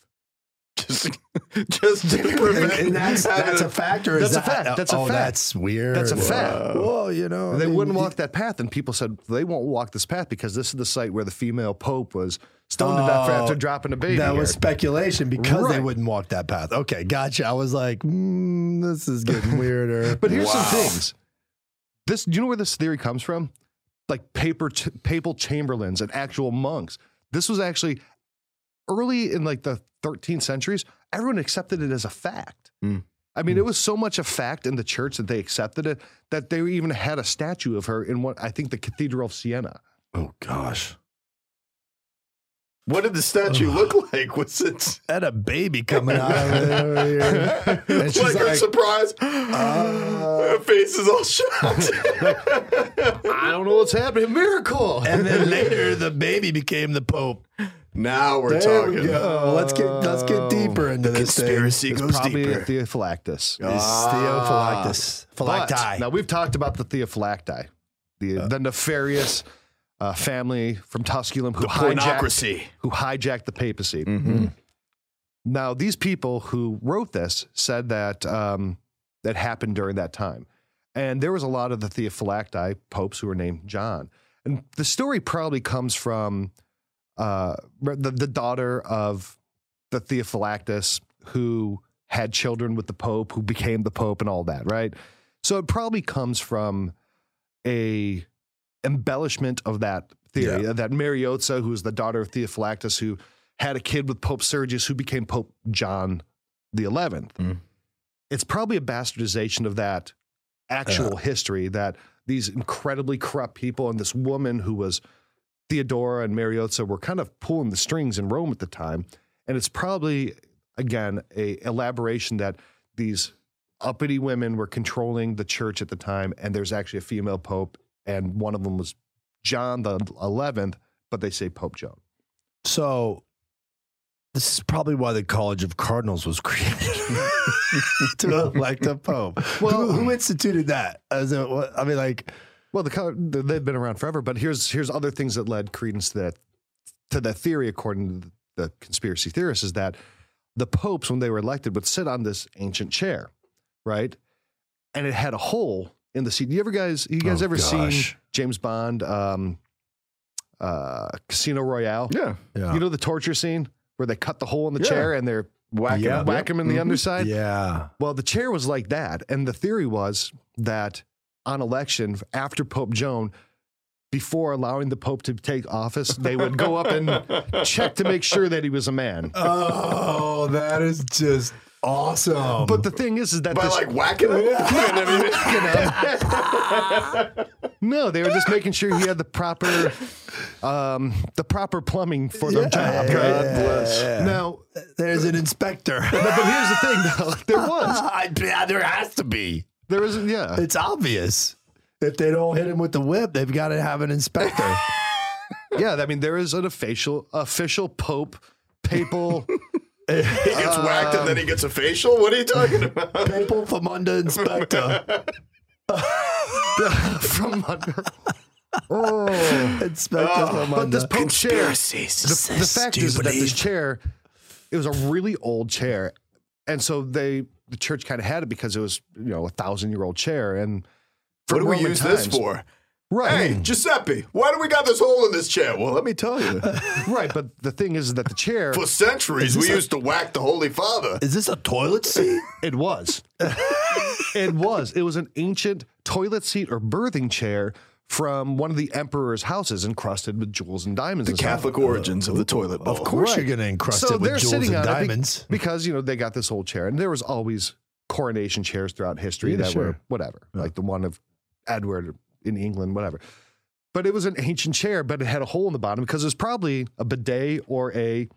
Just, *laughs* just to prevent And that's that's a factor. That's a fact. That's a oh, fact. that's weird. That's a fact. Whoa, you know, I They mean, wouldn't walk that path, and people said they won't walk this path because this is the site where the female pope was stoned to death Oh, after dropping a baby. That here. was speculation because they wouldn't walk that path. Okay, gotcha. I was like, mm, this is getting *laughs* weirder. But here's Wow. some things. This, do you know where this theory comes from? Like paper, ch- papal chamberlains and actual monks. This was actually early in like the 13th centuries. Everyone accepted it as a fact. Hmm. I mean, it was so much a fact in the church that they accepted it that they even had a statue of her in what I think the Cathedral of Siena. oh gosh, What did the statue look like? Was it had a baby coming out of it over. And she's like, her like, surprise? uh, her face is all shocked. *laughs* I don't know what's happening. Miracle. and then later the baby became the pope. Now we're There talking. we go. Let's get let's get deeper into this Conspiracy it's goes probably deeper. a Theophylactus. thing. It's Theophylactus. But, now we've talked about the Theophylacti, the, the nefarious uh, family from Tusculum who The hijacked, who hijacked the papacy. Mhm. Now, these people who wrote this said that um, that happened during that time, and there was a lot of the Theophylacti popes who were named John, and the story probably comes from uh, the the daughter of the Theophylactus who had children with the Pope, who became the Pope, and all that, right? So it probably comes from a embellishment of that theory that Marozia, who was the daughter of Theophylactus, who had a kid with Pope Sergius, who became Pope John the Eleventh. Mm. it's probably a bastardization of that actual history that these incredibly corrupt people and this woman who was Theodora and Marozia were kind of pulling the strings in Rome at the time. And it's probably, again, a elaboration that these uppity women were controlling the church at the time, and there's actually a female pope, and one of them was John the 11th, but they say Pope Joan. So this is probably why the College of Cardinals was created *laughs* to elect a pope. Well, who, who instituted that? As what, I mean, like, Well, the co- they've been around forever, but here's here's other things that led credence to that to that theory, according to the conspiracy theorists, is that the popes, when they were elected, would sit on this ancient chair, right? And it had a hole in the seat. You ever guys, you guys Oh, ever seen. James Bond, um, uh, Casino Royale? Yeah. yeah, You know the torture scene where they cut the hole in the Yeah. chair and they're Whack Yeah. him. whack him in the Mhm. underside. yeah. Well, the chair was like that. And the theory was that on election, after Pope Joan, before allowing the Pope to take office, they would go up and *laughs* check to make sure that he was a man. Oh, that is just awesome. But the thing is, is that By this, like whacking him? *laughs* no, they were just making sure he had the proper, um, the proper plumbing for the job. God Right? bless. Now, there's an inspector. but but here's the thing, though. There was, *laughs* I- yeah, there has to be. There was, yeah. It's obvious. If they don't hit him with the whip, they've got to have an inspector. *laughs* Yeah, I mean, there is an official official pope, papal. *laughs* He gets uh, whacked and then he gets a facial? What are you talking *laughs* about? Papal Famunda inspector. from under. Oh, Inspector Oh, but this Famunda. pope chair. Conspiracies. The, the fact is that this chair, it was a really old chair, and so they the church kind of had it because it was you know a thousand year old chair. And What do from we Roman use this for? Right, Hey, hmm. Giuseppe, why do we got this hole in this chair? Well, let me tell you. *laughs* right. But the thing is that the chair, For centuries, we used to whack the Holy Father. Is this a toilet seat? *laughs* it was, it was, it was an ancient toilet seat or birthing chair. From one of the emperor's houses, encrusted with jewels and diamonds. The and stuff. Catholic origins of the toilet bowl. Of course, you're going to encrust so it with jewels and on it be- diamonds. because you know they got this old chair, and there was always coronation chairs throughout history Yeah, that were sure. whatever, like the one of Edward in England, whatever. But it was an ancient chair, but it had a hole in the bottom because it was probably a bidet or a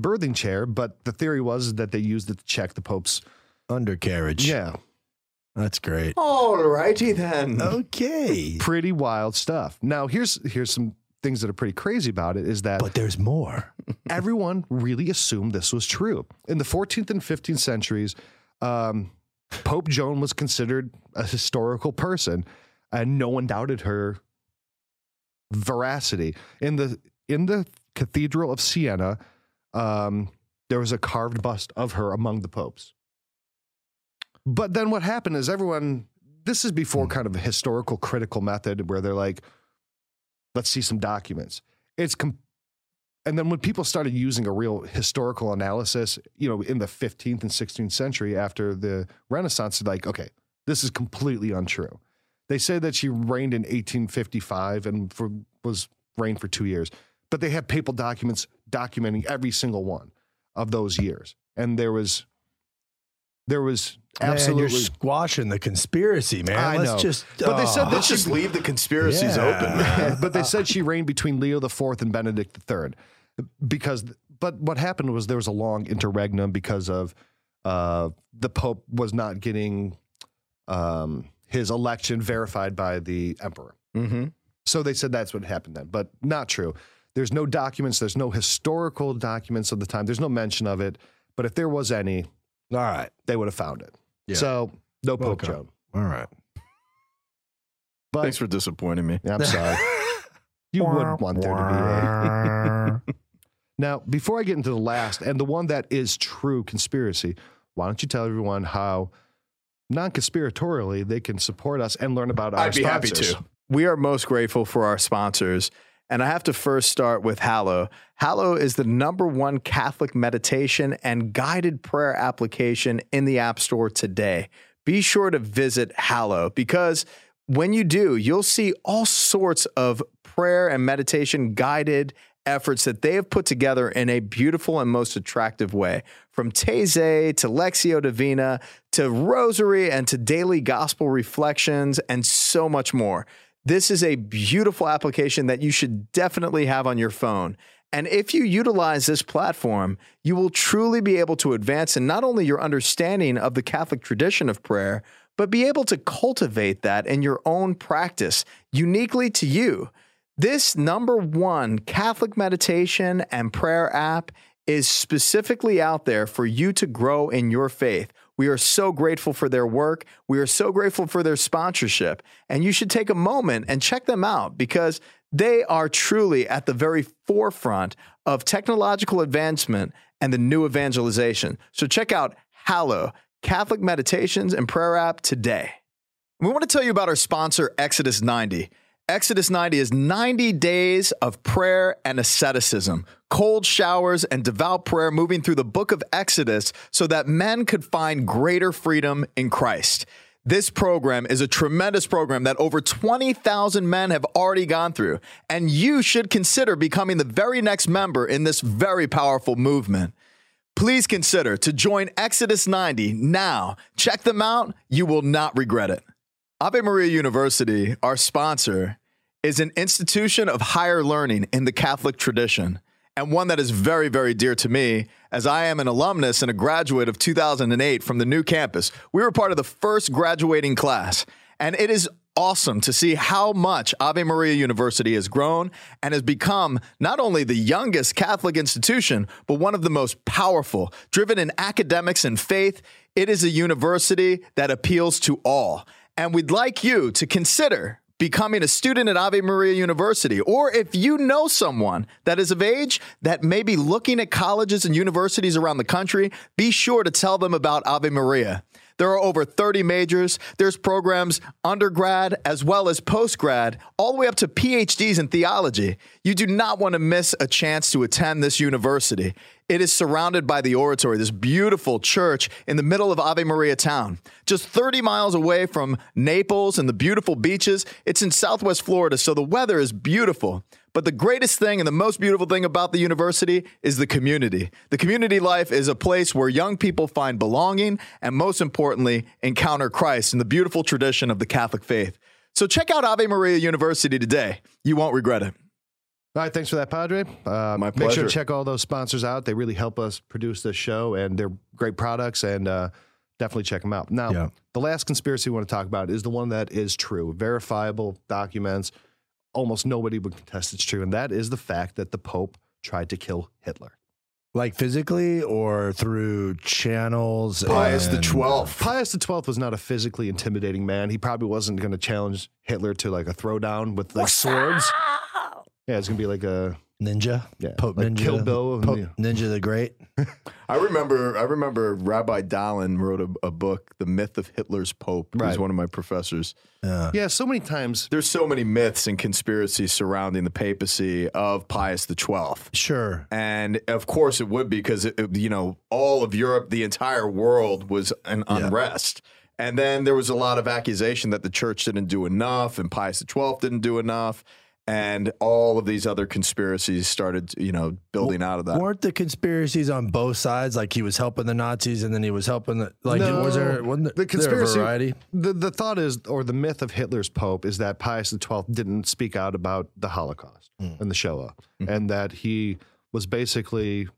birthing chair. But the theory was that they used it to check the Pope's. Undercarriage. Yeah, That's great. All righty then. Okay. *laughs* pretty wild stuff. Now here's here's some things that are pretty crazy about it. Is that But there's more. *laughs* everyone really assumed this was true. In the 14th and 15th centuries, um, Pope Joan was considered a historical person, and no one doubted her veracity. In the in the Cathedral of Siena, um, there was a carved bust of her among the popes. But then what happened is everyone. This is before hmm. kind of a historical critical method where they're like, let's see some documents. It's com- and then when people started using a real historical analysis, you know, in the 15th and 16th century after the Renaissance, they're like, okay, this is completely untrue. They say that she reigned in 1855 and for, was reigned for two years, but they have papal documents documenting every single one of those years, and there was, there was Man, absolutely. you're squashing the conspiracy, man. I Let's know. just. But they said oh. that Let's just leave the conspiracies Yeah. open, man. *laughs* but they said she reigned between Leo the Fourth and Benedict the Third, because. But what happened was there was a long interregnum because of uh, the Pope was not getting um, his election verified by the Emperor. Mm-hmm. So they said that's what happened then, but not true. There's no documents. There's no historical documents of the time. There's no mention of it. But if there was any, All right. they would have found it. Yeah. So no Pope Okay. Joan. All right. But Thanks for disappointing me. I'm sorry. *laughs* you would want there to be a. *laughs* Now, before I get into the last and the one that is true conspiracy, why don't you tell everyone how non-conspiratorially they can support us and learn about our I'd be happy to. We are most grateful for our sponsors. And I have to first start with Hallow. Hallow is the number one Catholic meditation and guided prayer application in the App Store today. Be sure to visit Hallow because when you do, you'll see all sorts of prayer and meditation guided efforts that they have put together in a beautiful and most attractive way. From Taizé to Lectio Divina to Rosary and to daily gospel reflections and so much more. This is a beautiful application that you should definitely have on your phone. And if you utilize this platform, you will truly be able to advance in not only your understanding of the Catholic tradition of prayer, but be able to cultivate that in your own practice uniquely to you. This number one Catholic meditation and prayer app is specifically out there for you to grow in your faith. We are so grateful for their work. We are so grateful for their sponsorship. And you should take a moment and check them out because they are truly at the very forefront of technological advancement and the new evangelization. So check out Hallow, Catholic Meditations and Prayer App today. We want to tell you about our sponsor, Exodus 90. Exodus 90 is 90 days of prayer and asceticism, cold showers and devout prayer moving through the book of Exodus so that men could find greater freedom in Christ. This program is a tremendous program that over 20,000 men have already gone through, and you should consider becoming the very next member in this very powerful movement. Please consider to join Exodus 90 now. Check them out, you will not regret it. Ave Maria University, our sponsor, is an institution of higher learning in the Catholic tradition, and one that is very, very dear to me, as I am an alumnus and a graduate of 2008 from the new campus. We were part of the first graduating class, and it is awesome to see how much Ave Maria University has grown and has become not only the youngest Catholic institution, but one of the most powerful, driven in academics and faith. It is a university that appeals to all. And we'd like you to consider becoming a student at Ave Maria University, or if you know someone that is of age that may be looking at colleges and universities around the country, be sure to tell them about Ave Maria. There are over 30 majors. There's programs undergrad as well as postgrad, all the way up to PhDs in theology. You do not want to miss a chance to attend this university. It is surrounded by the oratory, this beautiful church in the middle of Ave Maria town. Just 30 miles away from Naples and the beautiful beaches. It's in southwest Florida, so the weather is beautiful. But the greatest thing and the most beautiful thing about the university is the community. The community life is a place where young people find belonging and, most importantly, encounter Christ in the beautiful tradition of the Catholic faith. So check out Ave Maria University today. You won't regret it. All right, thanks for that, Padre. Uh, My Make sure to check all those sponsors out. They really help us produce this show, and they're great products. And uh, definitely check them out. Now, Yeah. the last conspiracy we want to talk about is the one that is true, verifiable documents. Almost nobody would contest it's true, and that is the fact that the Pope tried to kill Hitler. Like physically or through channels. Pius the 12th. Pius XII was not a physically intimidating man. He probably wasn't going to challenge Hitler to like a throwdown with like swords. Yeah, it's going to be like a Ninja. Yeah, Pope like Ninja. Kill Bill Pope the- Ninja the Great. *laughs* I remember I remember Rabbi Dalin wrote a, a book, The Myth of Hitler's Pope. He was one of my professors. Yeah. yeah. So many times There's so many myths and conspiracies surrounding the papacy of Pius the Twelfth. Sure. And of course it would be because, it, it- you know, all of Europe, the entire world was an unrest. And then there was a lot of accusation that the church didn't do enough and Pius XII didn't do enough. And all of these other conspiracies started, you know, building out of that. Weren't the conspiracies on both sides? Like he was helping the Nazis and then he was helping the like No, was there wasn't there, the conspiracy there a variety? The, the thought is, or the myth of Hitler's Pope is that Pius XII didn't speak out about the Holocaust hmm. and the Shoah, hmm. and that he was basically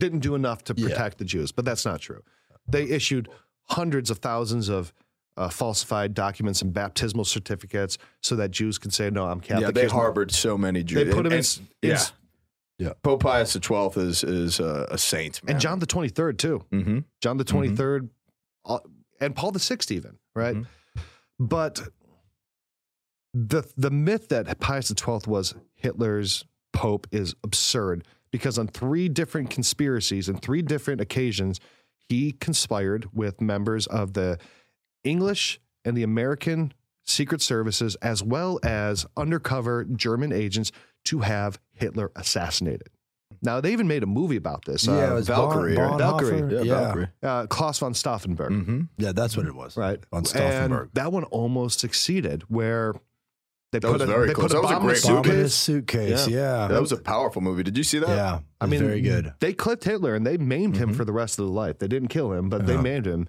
didn't do enough to Yeah. protect the Jews. But that's not true. They issued hundreds of thousands of uh, falsified documents and baptismal certificates so that Jews could say, "No, I'm Catholic." yeah, they Here's my-" harbored so many Jews. They put him in, And- in yeah. Yeah. Pope Pius XII is is a, a saint, man. and John the Twenty Third too. hmm John the 23rd, uh, and Paul the Sixth, even right. Mhm. But the the myth that Pius the Twelfth was Hitler's pope is absurd because on three different conspiracies and three different occasions, he conspired with members of the English and the American secret services as well as undercover German agents to have Hitler assassinated. Now they even made a movie about this. yeah, uh, it was Valkyrie, Bon- right? Valkyrie. Bonhoeffer. Yeah, Yeah, Valkyrie. uh, Claus von Stauffenberg. hmm Yeah, that's what it was. right? On And Stauffenberg. that one almost succeeded, where They That was a, very they close. put a That was a bomb great a Bomb in a suitcase. suitcase. Yeah. That was a powerful movie. Did you see that? yeah. I mean, very good. They clipped Hitler and they maimed him for the rest of the life. They didn't kill him, but they maimed him.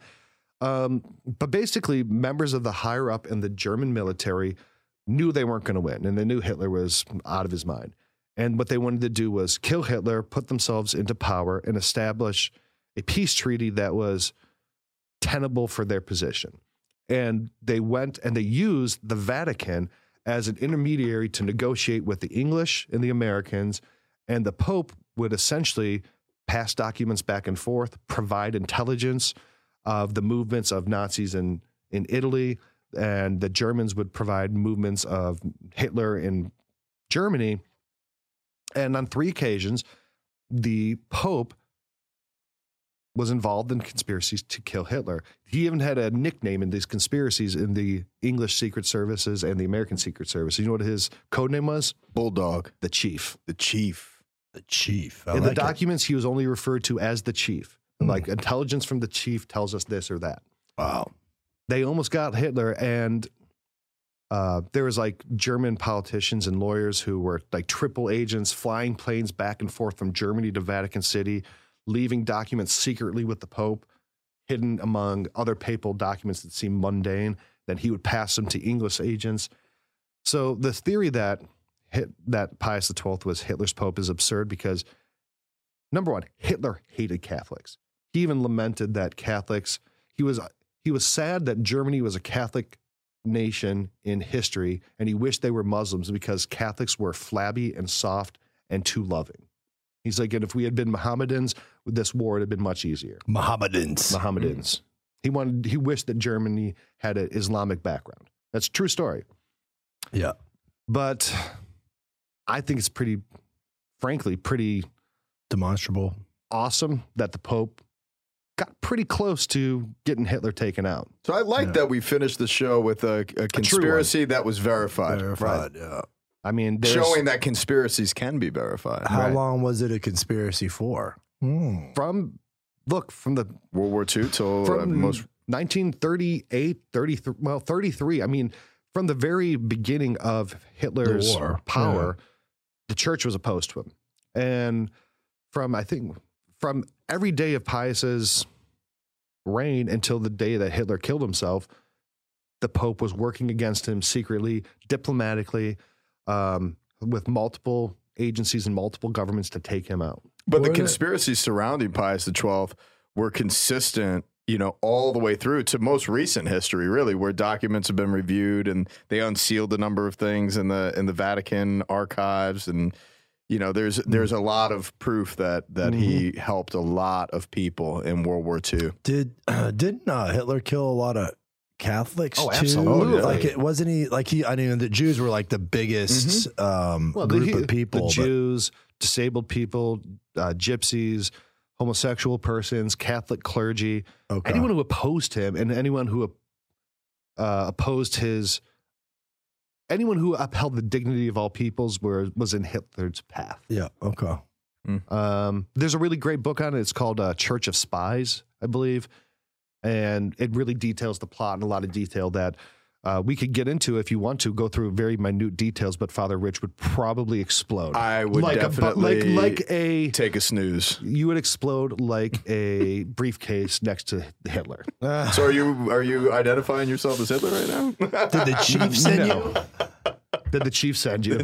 Um, but basically, members of the higher up in the German military knew they weren't going to win, and they knew Hitler was out of his mind. And what they wanted to do was kill Hitler, put themselves into power, and establish a peace treaty that was tenable for their position. And they went and they used the Vatican as an intermediary to negotiate with the English and the Americans. And the Pope would essentially pass documents back and forth, provide intelligence of the movements of Nazis in, in Italy. And the Germans would provide movements of Hitler in Germany. And on three occasions, the Pope was involved in conspiracies to kill Hitler. He even had a nickname in these conspiracies in the English Secret Services and the American Secret Service. You know what his code name was? Bulldog, The Chief. the chief. The chief. I in like the it. documents, he was only referred to as the Chief. Hmm. Like intelligence from the Chief tells us this or that. Wow. They almost got Hitler, and uh, there was like German politicians and lawyers who were like triple agents, flying planes back and forth from Germany to Vatican City, leaving documents secretly with the Pope, hidden among other papal documents that seemed mundane. Then he would pass them to English agents. So the theory that hit, that Pius XII was Hitler's Pope is absurd because number one, Hitler hated Catholics. He even lamented that Catholics. He was he was sad that Germany was a Catholic nation in history, and he wished they were Muslims because Catholics were flabby and soft and too loving. He's like, and if we had been Mohammedans, this war would have been much easier. Mohammedans. Mohammedans. He wanted. He wished that Germany had an Islamic background. That's a true story. yeah. But I think it's pretty, frankly, pretty Demonstrable. awesome that the Pope got pretty close to getting Hitler taken out. So I like Yeah. that we finished the show with a, a conspiracy that was verified, Verified. Yeah. I mean, showing that conspiracies can be verified. How Right. long was it a conspiracy for? Hmm. from look from the World War II till uh, most 1938, 33, well, 33. I mean, from the very beginning of Hitler's war, power, the church was opposed to him. And from, I think, from every day of Pius's reign until the day that Hitler killed himself, the Pope was working against him secretly, diplomatically, um, with multiple agencies and multiple governments to take him out. But the What- conspiracies surrounding Pius XII were consistent, you know, all the way through to most recent history, really, where documents have been reviewed and they unsealed a number of things in the in the Vatican archives, and you know, there's there's a lot of proof that that he helped a lot of people in World War II. Did *clears throat* didn't uh, Hitler kill a lot of Catholics Oh, too? absolutely. Like it wasn't he like he I mean the Jews were like the biggest um Well, group the, of people. the Jews, disabled people, uh, gypsies, homosexual persons, Catholic clergy, okay. anyone who opposed him, and anyone who uh, opposed his, anyone who upheld the dignity of all peoples were was in Hitler's path. yeah, okay. Um, there's a really great book on it. It's called uh, Church of Spies, I believe, and it really details the plot in a lot of detail that. Uh, we could get into if you want to go through very minute details, but Father Rich would probably explode. I would like definitely a, bu- like like a take a snooze. you would explode like a *laughs* briefcase next to Hitler. *laughs* So are you are you identifying yourself as Hitler right now? *laughs* Did the chief send No. you? Did the chief send you?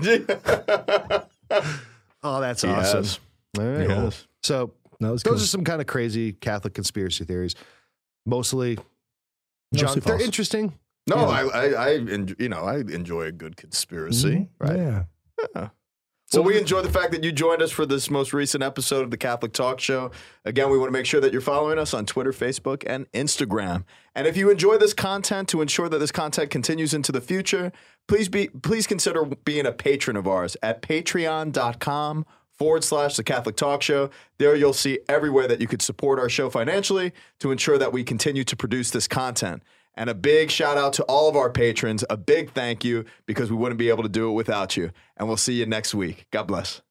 Oh, that's He awesome. has. All right. Yes. So That was those cool. are some kind of crazy Catholic conspiracy theories. Mostly, John, Mostly they're interesting. No, Yeah. I, I, I, you know, I enjoy a good conspiracy. Mhm. Right. Yeah. So we enjoy the fact that you joined us for this most recent episode of the Catholic Talk Show. Again, we want to make sure that you're following us on Twitter, Facebook, and Instagram. And if you enjoy this content, to ensure that this content continues into the future, please be please consider being a patron of ours at patreon.com forward slash the Catholic Talk Show. There you'll see everywhere that you could support our show financially to ensure that we continue to produce this content. And a big shout out to all of our patrons. A big thank you because we wouldn't be able to do it without you. And we'll see you next week. God bless.